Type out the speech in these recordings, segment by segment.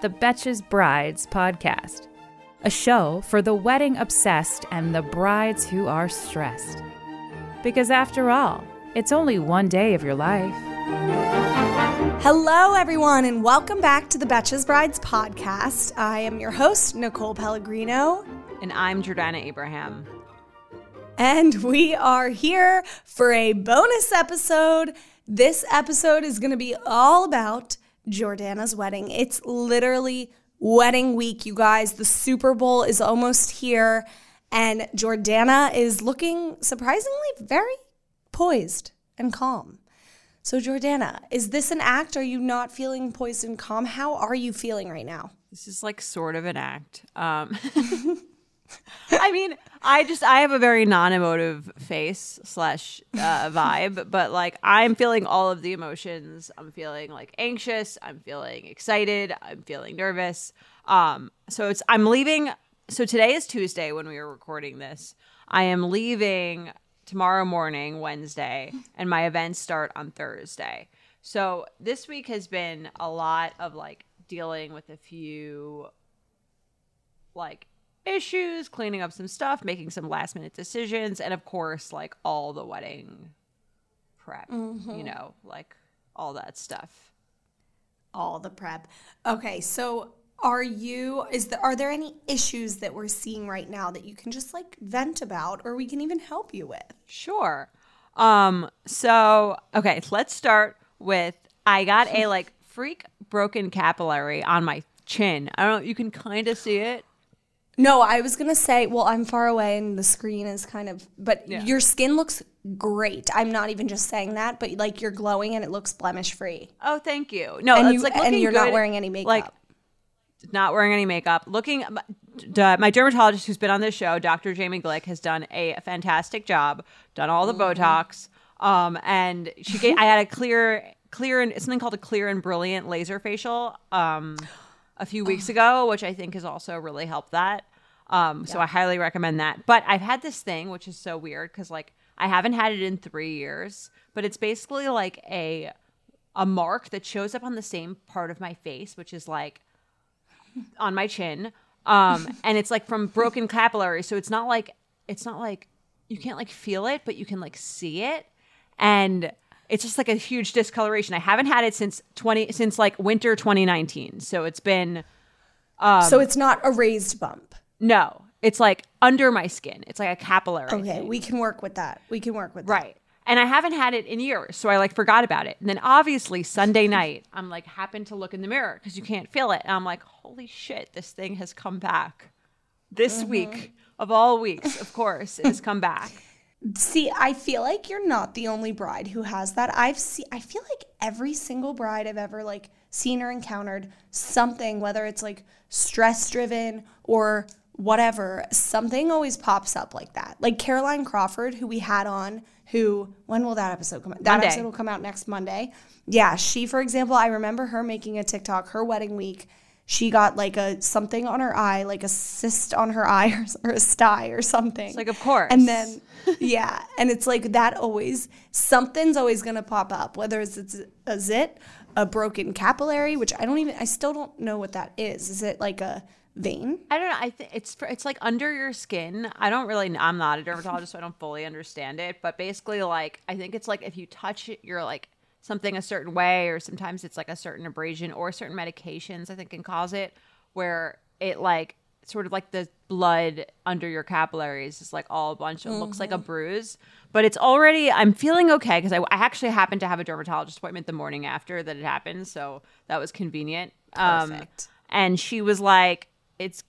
the Betches Brides podcast, a show for the wedding obsessed and the brides who are stressed. Because after all, it's only one day of your life. Hello, everyone, and welcome back to the Betches Brides podcast. I am your host, Nicole Pellegrino, And I'm Jordana Abraham. and we are here for a bonus episode. This episode is going to be all about Jordana's wedding. It's literally wedding week, you guys. The Super Bowl is almost here, and Jordana is looking surprisingly very poised and calm. So, Jordana, is this an act? Are you not feeling poised and calm? How are you feeling right now? This is like sort of an act. Um, I mean, I just I have a very non-emotive face slash uh, vibe, but like I'm feeling all of the emotions. I'm feeling like anxious. I'm feeling excited. I'm feeling nervous. Um, so it's I'm leaving. So today is Tuesday when we are recording this. I am leaving tomorrow morning, Wednesday, and my events start on Thursday. So this week has been a lot of like dealing with a few like issues, cleaning up some stuff, making some last minute decisions, and of course, like all the wedding prep, you know, like all that stuff. all the prep. Okay, so are you is there are there any issues that we're seeing right now that you can just like vent about or we can even help you with? Sure. Um, so okay, let's start with I got a like freak broken capillary on my chin. I don't know, you can kind of see it. No, I was going to say, well, I'm far away and the screen is kind of but Yeah. your skin looks great. I'm not even just saying that, but like you're glowing and it looks blemish free. Oh, thank you. No, And it's you- like and looking you're not good. wearing any makeup. Like not wearing any makeup. Looking, my dermatologist who's been on this show, Dr. Jamie Glick, has done a fantastic job. Done all the Mm-hmm. Botox, um, and she gave. I had a clear, clear and something called a clear and brilliant laser facial um, a few weeks ago, which I think has also really helped that. Um, so I highly recommend that. But I've had this thing, which is so weird because like I haven't had it in three years, but it's basically like a a mark that shows up on the same part of my face, which is like on my chin. Um, and it's like from broken capillary. So it's not like it's not like you can't like feel it, but you can like see it. And it's just like a huge discoloration. I haven't had it since twenty since like winter 2019. So it's been Um, so it's not a raised bump. No, it's like under my skin. It's like a capillary. Okay, thing. we can work with that. We can work with that. Right. And I haven't had it in years, so I like forgot about it. And then obviously Sunday night, I'm like happened to look in the mirror because you can't feel it. And I'm like, holy shit, this thing has come back. This Mm-hmm. week of all weeks, of course, it has come back. See, I feel like you're not the only bride who has that. I've seen I feel like every single bride I've ever like seen or encountered something whether it's like stress driven or whatever, something always pops up like that. Like Caroline Crawford who we had on who when will that episode come out? That Monday. episode will come out next Monday. Yeah, she for example, I remember her making a TikTok her wedding week. She got like a something on her eye, like a cyst on her eye or, or a sty or something. It's like, of course. And then, yeah. And it's like that always, something's always going to pop up, whether it's, it's a zit, a broken capillary, which I don't even, I still don't know what that is. Is it like a vein? I don't know. I think it's it's like under your skin. I don't really. I'm not a dermatologist, so I don't fully understand it. But basically, like I think it's like if you touch it, you're like something a certain way, or sometimes it's like a certain abrasion or certain medications. I think can cause it where it like sort of like the blood under your capillaries is like all a bunch of looks like a bruise but it's already i'm feeling okay because I, I actually happened to have a dermatologist appointment the morning after that it happened so that was convenient um Perfect. and she was like it's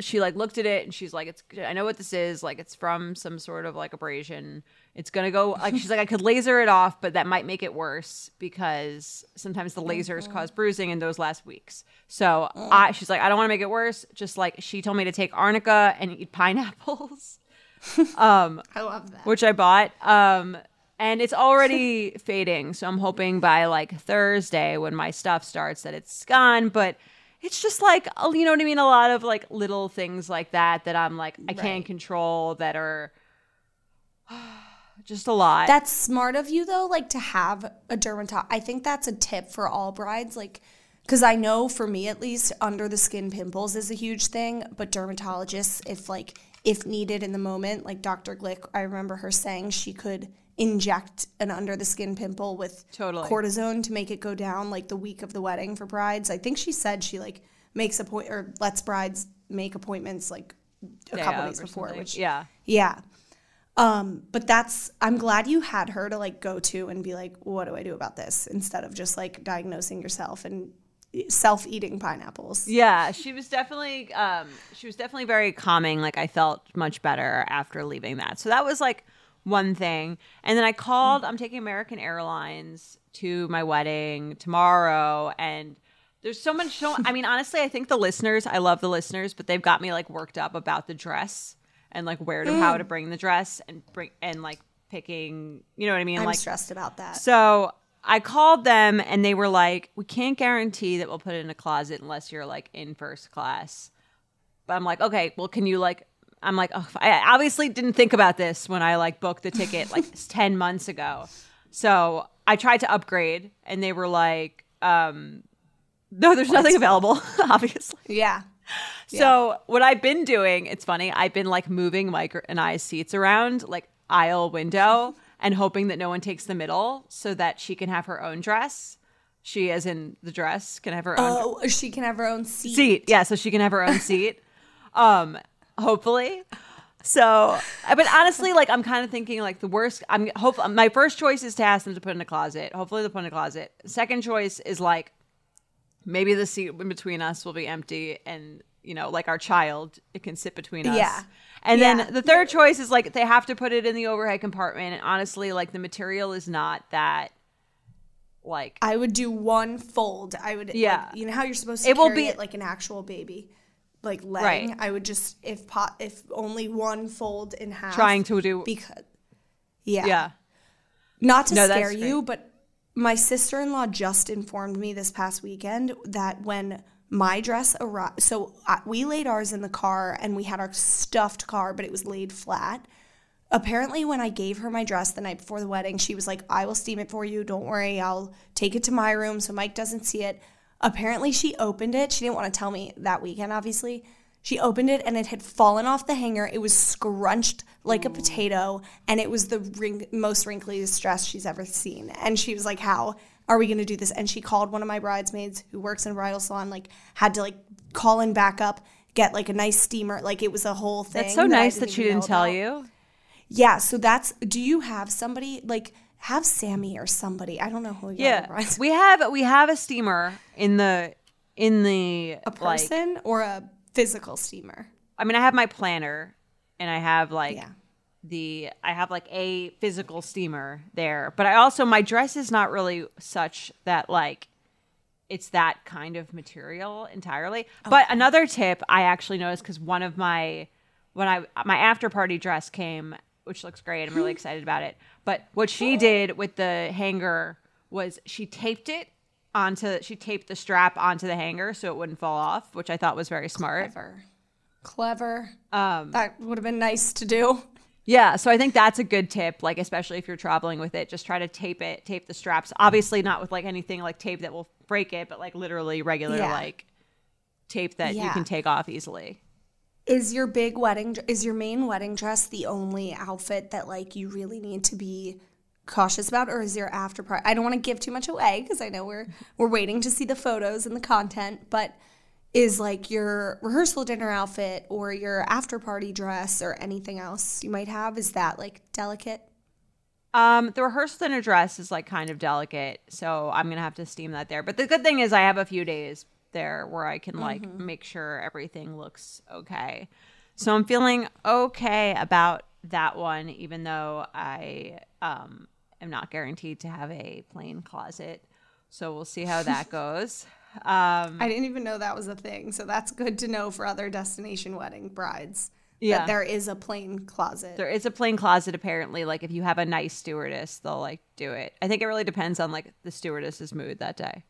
she like looked at it and she's like it's i know what this is like it's from some sort of like abrasion it's gonna go like she's like I could laser it off, but that might make it worse because sometimes the lasers cause bruising in those last weeks. So I she's like I don't want to make it worse. Just like she told me to take arnica and eat pineapples, um, I love that. which I bought. Um, and it's already fading, so I'm hoping by like Thursday when my stuff starts that it's gone. But it's just like uh, you know what I mean. A lot of like little things like that that I'm like I Right. can't control that are just a lot. That's smart of you though, like to have a dermatologist. I think that's a tip for all brides, like because I know for me at least, under the skin pimples is a huge thing. But dermatologists, if like if needed in the moment, like Dr. Glick, I remember her saying she could inject an under the skin pimple with Totally. cortisone to make it go down like the week of the wedding for brides. I think she said she like makes a point or lets brides make appointments like a Day couple days before, something. which yeah. yeah. Um, but that's I'm glad you had her to like go to and be like, what do I do about this? Instead of just like diagnosing yourself and self eating pineapples. Yeah, she was definitely um she was definitely very calming. Like I felt much better after leaving that. So that was like one thing. And then I called, mm. I'm taking American Airlines to my wedding tomorrow and there's so much so I mean honestly, I think the listeners, I love the listeners, but they've got me like worked up about the dress and like where to how to mm. bring the dress and bring and like picking, you know what I mean? I'm like stressed about that. so I called them and they were like, we can't guarantee that we'll put it in a closet unless you're like in first class. But I'm like, okay, well, can you like, I'm like, oh, I obviously didn't think about this when I like booked the ticket like 10 months ago. So I tried to upgrade and they were like, um, no, there's nothing available, obviously. yeah. So what I've been doing, it's funny, I've been like moving Mike and I's seats around, like aisle window, and hoping that no one takes the middle so that she can have her own dress. She, as in the dress, can have her own Oh, she can have her own seat. seat. Yeah, so she can have her own seat. Um, hopefully. So, but honestly, like I'm kind of thinking like the worst. I'm hope my first choice is to ask them to put in a closet. Hopefully, they'll put in a closet. Second choice is like maybe the seat in between us will be empty, and you know, like our child, it can sit between us. Yeah. And Yeah. then the third choice is like they have to put it in the overhead compartment. And honestly, like the material is not that like I would do one fold. I would, Yeah. like, you know how you're supposed to It will be- it like an actual baby, like laying. Right. I would just if pot if only one fold in half. trying to do because yeah, yeah. Not to No, scare you, great. but my sister in law just informed me this past weekend that when my dress arrived, so uh, we laid ours in the car and we had our stuffed car, but it was laid flat. Apparently, when I gave her my dress the night before the wedding, she was like, I will steam it for you. Don't worry. I'll take it to my room so Mike doesn't see it. Apparently, she opened it. She didn't want to tell me that weekend, obviously. She opened it and it had fallen off the hanger. It was scrunched like a mm. potato, and it was the most wrinkly dress she's ever seen. And she was like, "How are we going to do this?" And she called one of my bridesmaids who works in a bridal salon. Like, had to like call in backup, get like a nice steamer. Like, it was a whole thing. That's so I nice that she didn't tell about. you. Yeah, so that's. Do you have somebody like have Sammy or somebody? I don't know who. You Yeah, have, we have we have a steamer in the in the a person or a physical steamer. I mean, I have my planner, and I have like Yeah. the I have like a physical steamer there, but I also my dress is not really such that like it's that kind of material entirely. But another tip I actually noticed because one of my when I my after party dress came, which looks great. I'm really excited about it. But what she did with the hanger was she taped it onto she taped the strap onto the hanger so it wouldn't fall off, which I thought was very smart. Clever. Clever. Um, That would have been nice to do. yeah, so I think that's a good tip, like especially if you're traveling with it, just try to tape it, tape the straps. Obviously not with like anything like tape that will break it, but like literally regular Yeah. like tape that you can take off easily. Is your big wedding is your main wedding dress the only outfit that like you really need to be cautious about or is your after party I don't want to give too much away because I know we're we're waiting to see the photos and the content but is like your rehearsal dinner outfit or your after party dress or anything else you might have is that like delicate Um, the rehearsal dinner dress is like kind of delicate, so I'm gonna have to steam that there. But the good thing is I have a few days there where I can like make sure everything looks okay. So I'm feeling okay about that one, even though I um, am not guaranteed to have a plane closet. So we'll see how that goes. Um, I didn't even know that was a thing. So that's good to know for other destination wedding brides. Yeah. That there is a plane closet. there is a plane closet apparently. Like if you have a nice stewardess, they'll like do it. I think it really depends on like the stewardess's mood that day,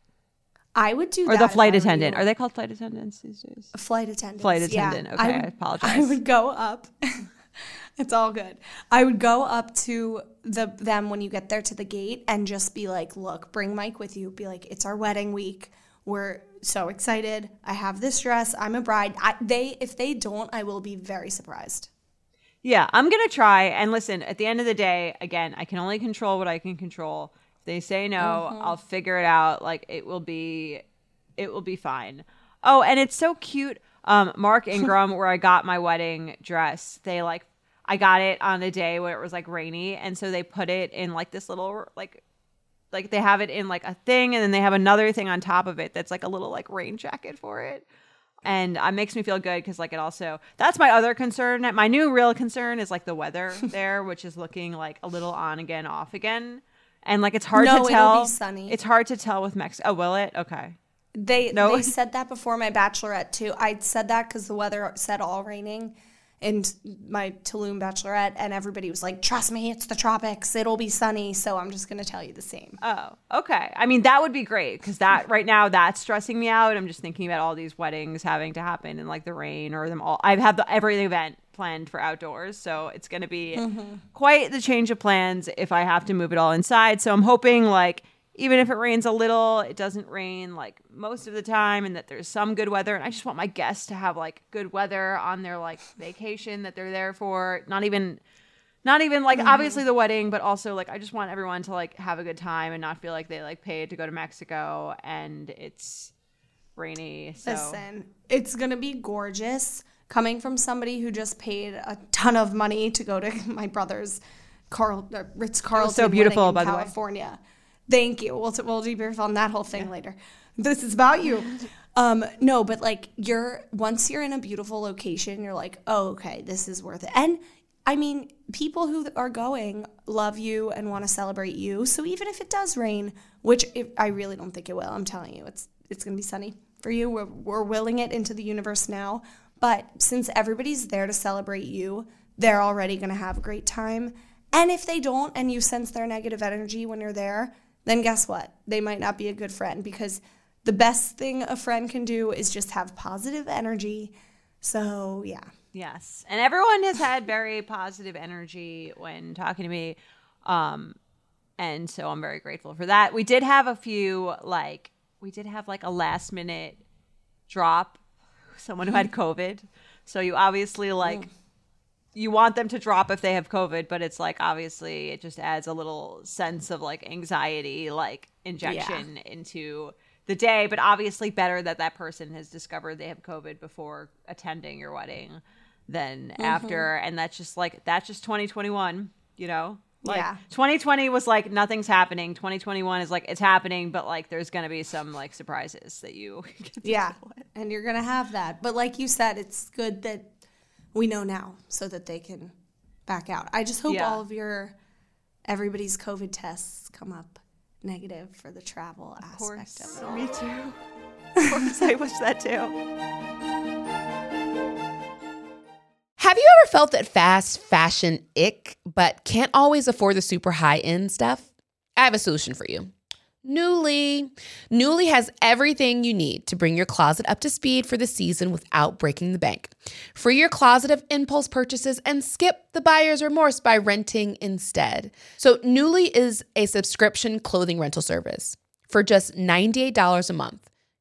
I would do that. or the flight attendant. Are they called flight attendants these days? flight attendant? Flight attendant. Okay, I apologize. I would go up. it's all good. I would go up to the them when you get there to the gate and just be like, "Look, bring Mike with you. Be like, it's our wedding week. We're so excited. I have this dress. I'm a bride. I, they if they don't, I will be very surprised." Yeah, I'm gonna try. And listen, at the end of the day, again, I can only control what I can control. If they say no, I'll figure it out. Like it will be, it will be fine. Oh, and it's so cute. Um, Mark Ingram, where I got my wedding dress, they like, I got it on a day where it was like rainy, and so they put it in like this little like. Like they have it in like a thing, and then they have another thing on top of it that's like a little like rain jacket for it and it makes me feel good because like it also that's my other concern my new real concern is like the weather there which is looking like a little on again off again and like it's hard No, to it'll be tell sunny. it's hard to tell with mexico oh will it okay They No. they said that before my bachelorette too. I said that because the weather said all raining, and my Tulum bachelorette, and everybody was like, "Trust me, it's the tropics. It'll be sunny." So I'm just gonna tell you the same. oh okay i mean that would be great because that right now that's stressing me out i'm just thinking about all these weddings having to happen and like the rain or them all i have the, every event planned for outdoors so it's going to be mm-hmm. quite the change of plans if i have to move it all inside. So i'm hoping like even if it rains a little it doesn't rain like most of the time and that there's some good weather. And i just want my guests to have like good weather on their like vacation that they're there for. Not even not even like mm-hmm. obviously the wedding but also like i just want everyone to like have a good time and not feel like they like paid to go to mexico and it's rainy so Listen, it's gonna be gorgeous. Coming from somebody who just paid a ton of money to go to my brother's Carl uh, Ritz Carlton so beautiful, by in the way. California. Thank you. We'll t- we'll debrief on that whole thing later. This is about you. Um, no, but like you're once you're in a beautiful location, you're like, oh, okay, this is worth it. And I mean, people who are going love you and want to celebrate you. So even if it does rain, which I really don't think it will, I'm telling you, it's it's gonna be sunny for you. We're, we're willing it into the universe now. But since everybody's there to celebrate you, they're already gonna have a great time. And if they don't, and you sense their negative energy when you're there, then guess what? They might not be a good friend because the best thing a friend can do is just have positive energy. So, yeah. Yes. And everyone has had very positive energy when talking to me. Um, and so I'm very grateful for that. We did have a few, like, we did have like a last minute drop, someone who had COVID. So you obviously, like, you want them to drop if they have COVID, but it's like obviously it just adds a little sense of like anxiety, like injection into the day. But obviously, better that that person has discovered they have COVID before attending your wedding than mm-hmm. after. And that's just like, that's just 2021, you know? Like Yeah. 2020 was like nothing's happening. 2021 is like it's happening, but like there's gonna be some like surprises that you get to Yeah. And you're going to have that. But like you said, it's good that we know now so that they can back out. I just hope Yeah. all of your, everybody's COVID tests come up negative for the travel Of aspect course. of it. Me too. Of course, I wish that too. Have you ever felt that fast fashion ick, but can't always afford the super high end stuff? I have a solution for you. Nuuly. Nuuly has everything you need to bring your closet up to speed for the season without breaking the bank. Free your closet of impulse purchases and skip the buyer's remorse by renting instead. So, Nuuly is a subscription clothing rental service. For just $98 a month,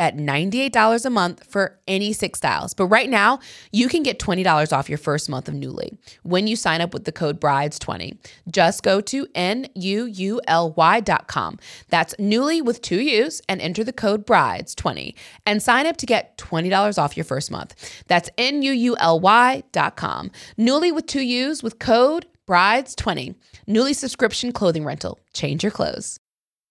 At $98 a month for any six styles. But right now, you can get $20 off your first month of Nuuly when you sign up with the code BRIDES20. Just go to N-U-U-L-Y.com. That's Nuuly with two U's and enter the code BRIDES20 and sign up to get $20 off your first month. That's N-U-U-L-Y.com. Nuuly with two U's with code BRIDES20. Nuuly subscription clothing rental. Change your clothes.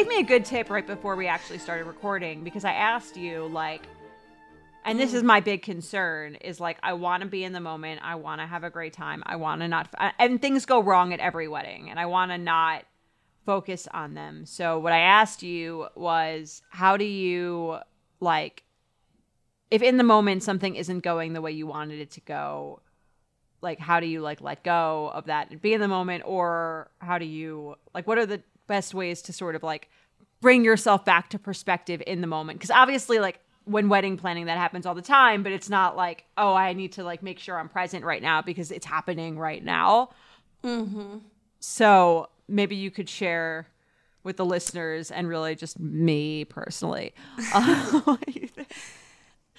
Gave me a good tip right before we actually started recording because I asked you like and this is mm. my big concern is like I want to be in the moment. I want to have a great time. I want to not and things go wrong at every wedding and I want to not focus on them. So what I asked you was how do you like if in the moment something isn't going the way you wanted it to go, like how do you like let go of that and be in the moment or how do you like what are the best ways to sort of like bring yourself back to perspective in the moment because obviously like when wedding planning that happens all the time but it's not like oh i need to like make sure i'm present right now because it's happening right now mm-hmm. so maybe you could share with the listeners and really just me personally uh, what you think.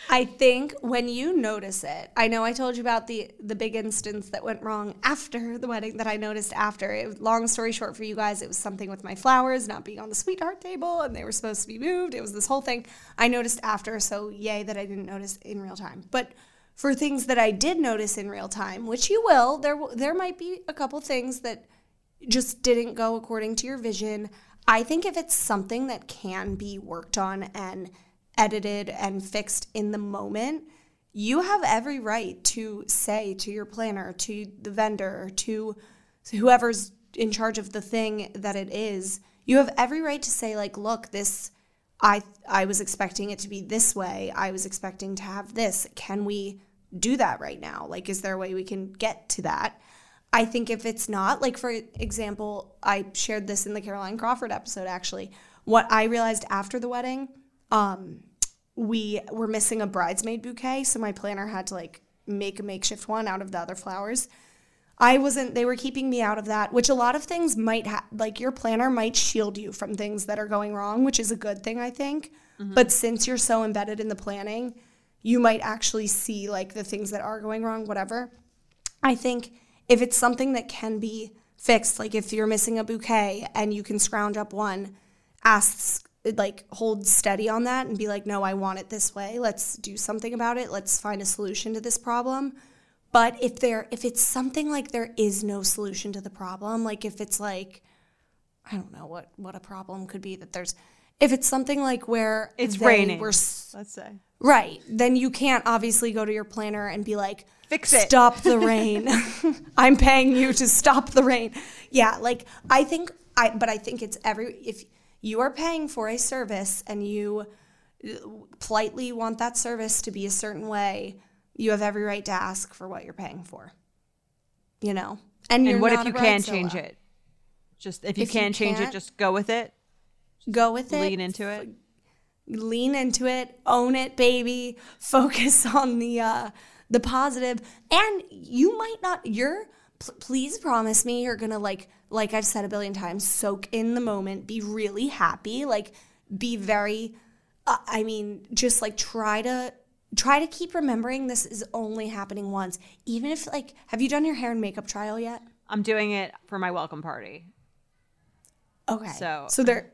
I think when you notice it, I know I told you about the the big instance that went wrong after the wedding that I noticed after. It, long story short for you guys, it was something with my flowers not being on the sweetheart table and they were supposed to be moved. It was this whole thing. I noticed after, so yay that I didn't notice in real time. But for things that I did notice in real time, which you will, there there might be a couple things that just didn't go according to your vision. I think if it's something that can be worked on and edited and fixed in the moment, you have every right to say to your planner, to the vendor, to whoever's in charge of the thing that it is, you have every right to say like, look, this I I was expecting it to be this way. I was expecting to have this. Can we do that right now? Like is there a way we can get to that? I think if it's not, like for example, I shared this in the Caroline Crawford episode actually. What I realized after the wedding um, we were missing a bridesmaid bouquet, so my planner had to like make a makeshift one out of the other flowers. I wasn't, they were keeping me out of that, which a lot of things might have, like your planner might shield you from things that are going wrong, which is a good thing, I think. Mm-hmm. But since you're so embedded in the planning, you might actually see like the things that are going wrong, whatever. I think if it's something that can be fixed, like if you're missing a bouquet and you can scrounge up one, ask like hold steady on that and be like no i want it this way. Let's do something about it. Let's find a solution to this problem. But if there if it's something like there is no solution to the problem like if it's like i don't know what what a problem could be that there's if it's something like where it's raining were, let's say. Right. Then you can't obviously go to your planner and be like fix it. Stop the rain. I'm paying you to stop the rain. Yeah like i think i but i think it's every if you are paying for a service and you politely want that service to be a certain way, you have every right to ask for what you're paying for. You know? And, and what if you can change it? Just if you if can change it, just go with it. Go with it. Lean into it. Lean into it. Own it, baby. Focus on the uh, the positive. And you might not. You're. Pl- please promise me you're gonna like like I've said a billion times, soak in the moment, be really happy, like be very uh, I mean, just like try to try to keep remembering this is only happening once. Even if like have you done your hair and makeup trial yet? I'm doing it for my welcome party. Okay. So So there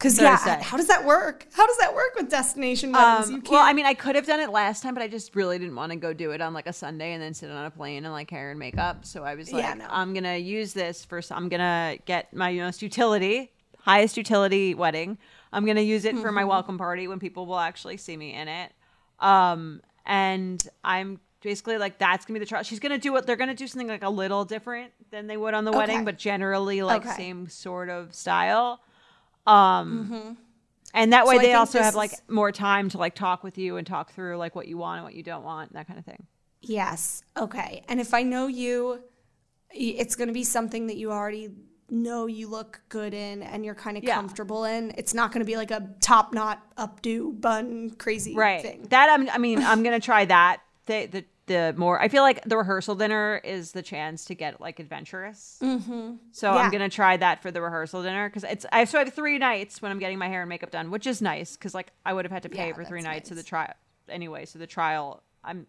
because yeah, how does that work? How does that work with destination weddings? Um, well, I mean, I could have done it last time, but I just really didn't want to go do it on like a Sunday and then sit on a plane and like hair and makeup. So I was like, yeah, no. I'm gonna use this for. I'm gonna get my most utility, highest utility wedding. I'm gonna use it for my welcome party when people will actually see me in it. Um, and I'm basically like that's gonna be the trial. She's gonna do what they're gonna do something like a little different than they would on the okay. wedding, but generally like okay. same sort of style. Um, and that way So they also have like more time to like talk with you and talk through like what you want and what you don't want, that kind of thing. Yes. Okay. And if I know you, it's going to be something that you already know you look good in and you're kind of Yeah. comfortable in. It's not going to be like a top knot updo bun crazy right thing. that I'm, i mean i'm gonna try that the, the the more i feel like the rehearsal dinner is the chance to get like adventurous mm-hmm. so Yeah. i'm gonna try that for the rehearsal dinner because it's i so i have three nights when i'm getting my hair and makeup done which is nice because like i would have had to pay Yeah, for three nights of the trial anyway so the trial i'm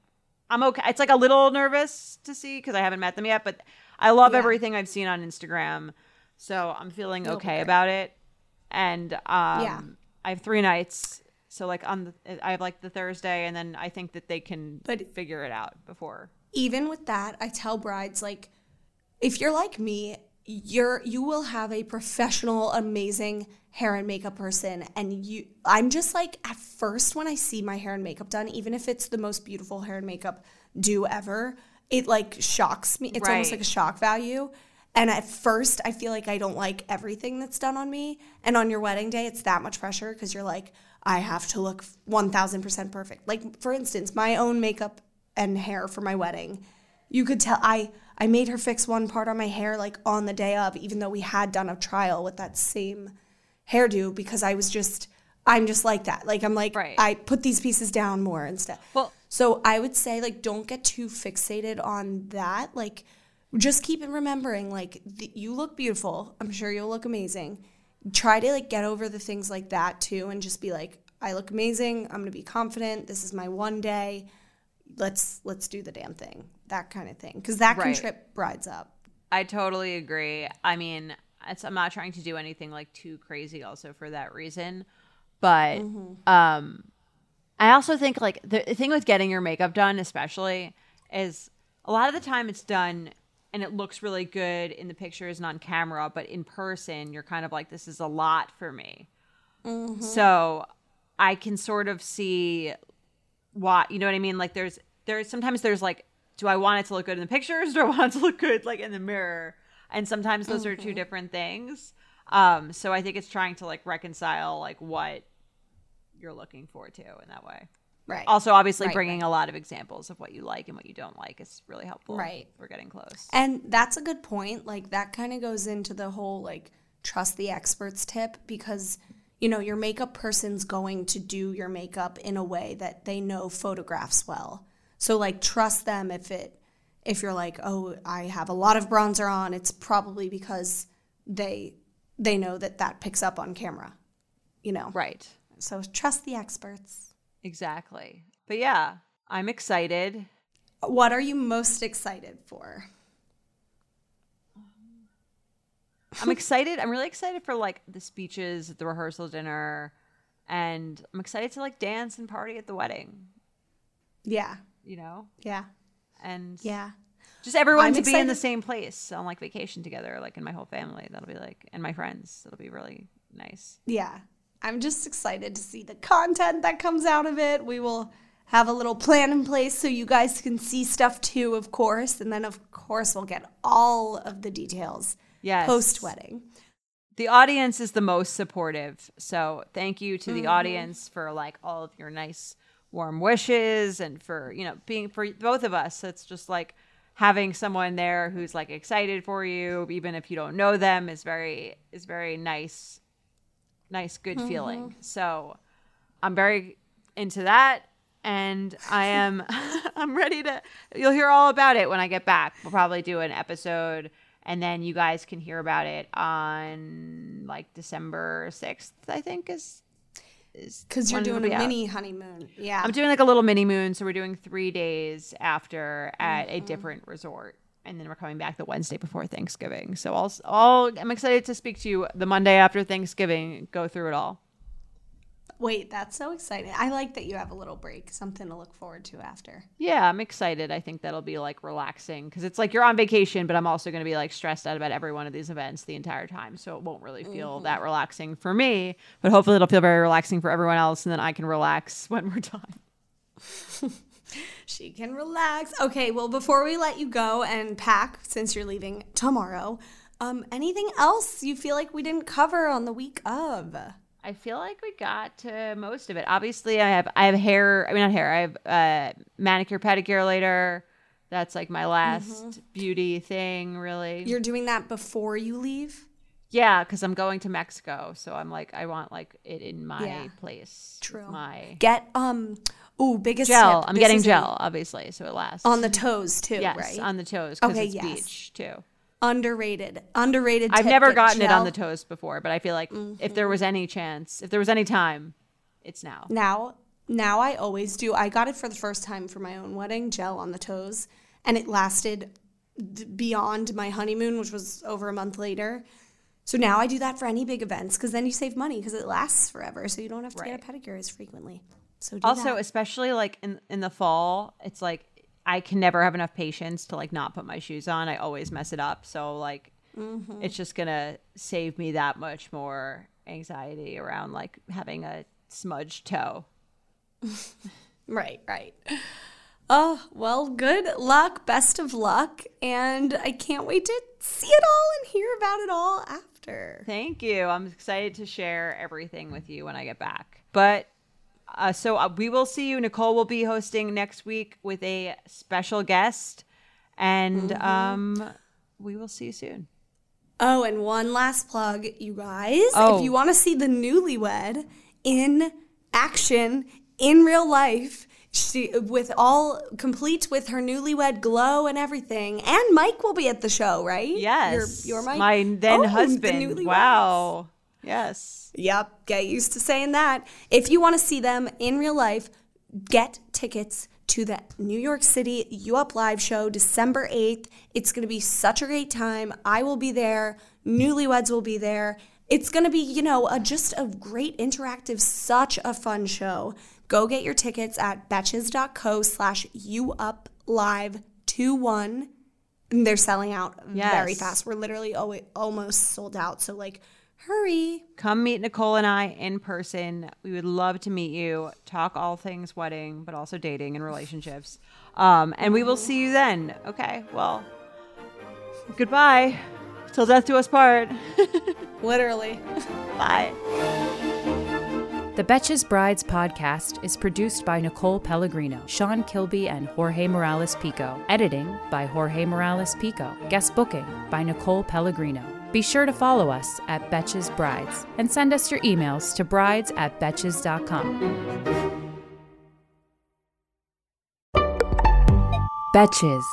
i'm okay it's like a little nervous to see because i haven't met them yet but i love Yeah. everything i've seen on instagram so i'm feeling okay about it and um Yeah. I have three nights. So like on the I have like the Thursday and then I think that they can But- figure it out before. Even with that, I tell brides like if you're like me, you're you will have a professional amazing hair and makeup person and you I'm just like at first when I see my hair and makeup done, even if it's the most beautiful hair and makeup do ever, it like shocks me. It's almost like a shock value. And at first, I feel like I don't like everything that's done on me. And on your wedding day, it's that much pressure because you're like, I have to look 1000% perfect. Like, for instance, my own makeup and hair for my wedding, you could tell I, I made her fix one part on my hair like on the day of, even though we had done a trial with that same hairdo because I was just, I'm just like that. Like, I'm like, Right. I put these pieces down more and stuff. Well- So I would say like don't get too fixated on that. Like just keep in remembering like th- you look beautiful. I'm sure you'll look amazing. Try to like get over the things like that too and just be like I look amazing. I'm going to be confident. This is my one day. Let's let's do the damn thing. That kind of thing cuz that can Right. trip brides up. I totally agree. I mean, it's, I'm not trying to do anything like too crazy also for that reason. But um I also think like the thing with getting your makeup done especially is a lot of the time it's done and it looks really good in the pictures and on camera, but in person you're kind of like this is a lot for me. So I can sort of see why you know what I mean? Like there's there's sometimes there's like, do I want it to look good in the pictures? Do I want it to look good like in the mirror? And sometimes those are two different things. Um, so I think it's trying to like reconcile like what you're looking for too in that way. Right. Also, obviously, Right, bringing a lot of examples of what you like and what you don't like is really helpful. Right. We're getting close. And that's a good point. Like that kind of goes into the whole like trust the experts tip because you know your makeup person's going to do your makeup in a way that they know photographs well. So like trust them if it if you're like, "Oh, I have a lot of bronzer on," it's probably because they they know that that picks up on camera. You know. right. So trust the experts. Exactly. But yeah, I'm excited. What are you most excited for? I'm excited. I'm really excited for like the speeches, the rehearsal dinner, and I'm excited to like dance and party at the wedding. Yeah. You know, Yeah. and Yeah. just everyone I'm to be in the same place on like vacation together, like in my whole family. That'll be like, and my friends. That'll be really nice. Yeah. I'm just excited to see the content that comes out of it. We will have a little plan in place so you guys can see stuff too, of course. And then, of course, we'll get all of the details Yes. post wedding. the audience is the most supportive. So thank you to Mm-hmm. the audience for like all of your nice warm wishes and for, you know, being for both of us. It's just like having someone there who's like excited for you, even if you don't know them, is very is very nice nice good Mm-hmm. feeling. So I'm very into that and I am I'm ready to you'll hear all about it when I get back. We'll probably do an episode and then you guys can hear about it on like December 6th, I think is Because you're doing a out. mini honeymoon. Yeah. I'm doing like a little mini moon, so we're doing 3 days after at Mm-hmm. a different resort. And then we're coming back the Wednesday before Thanksgiving. So I'll, I'll I'm excited to speak to you the Monday after Thanksgiving, go through it all. Wait, that's so exciting. I like that you have a little break, something to look forward to after. Yeah, I'm excited. I think that'll be like relaxing because it's like you're on vacation, but I'm also going to be like stressed out about every one of these events the entire time. So it won't really feel Mm-hmm. that relaxing for me, but hopefully it'll feel very relaxing for everyone else. And then I can relax when we're done. She can relax. Okay, well, before we let you go and pack, since you're leaving tomorrow, Um, anything else you feel like we didn't cover on the week of? I feel like we got to most of it. Obviously, I have I have hair. I mean, not hair. I have uh, manicure, pedicure later. That's like my last beauty thing, really. You're doing that before you leave? yeah, because I'm going to Mexico, so I'm like, I want like it in my Yeah. place. True. My Get um ooh, biggest gel. tip. I'm This getting gel, obviously, so it lasts on the toes too, yes right? on the toes because Okay, it's yes. beach too. Underrated. Underrated. I've never gotten it on the toes before, but I feel like if Mm-hmm. there was any chance, if there was any time, it's now. Now, now I always do. I got it for the first time for my own wedding, gel on the toes, and it lasted d- beyond my honeymoon, which was over a month later. So now I do that for any big events because then you save money because it lasts forever, so you don't have to get a pedicure as frequently. So Also, that. especially like in in the fall, it's like I can never have enough patience to like not put my shoes on. I always mess it up. So like Mm-hmm. it's just gonna save me that much more anxiety around like having a smudged toe. Right, right. Oh, well, good luck. Best of luck. And I can't wait to see it all and hear about it all after. Thank you. I'm excited to share everything with you when I get back. But uh, so uh, we will see you. Nicole will be hosting next week with a special guest, and Mm-hmm. um, we will see you soon. Oh, and one last plug, you guys. Oh. If you want to see the newlywed in action in real life, she with all complete with her newlywed glow and everything, and Mike will be at the show, right? Yes, your, your Mike, my then Oh, husband. newlyweds. Wow. Yes. Yep, get used to saying that. If you want to see them in real life, get tickets to the New York City U Up Live show December 8th. It's going to be such a great time. I will be there. Newlyweds will be there. It's going to be, you know, a, just a great interactive, such a fun show. Go get your tickets at betches.co slash uplive21. And they're selling out very fast. We're literally alwa- almost sold out. So, like, hurry. Come meet Nicole and I in person. We would love to meet you, talk all things wedding, but also dating and relationships. Um, and we will see you then. Okay, well, goodbye. Till death do us part. Literally. Bye. The Betches Brides podcast is produced by Nicole Pellegrino, Sean Kilby, and Jorge Morales Pico. Editing by Jorge Morales Pico. Guest booking by Nicole Pellegrino. Be sure to follow us at Betches Brides and send us your emails to brides at betches.com. Betches.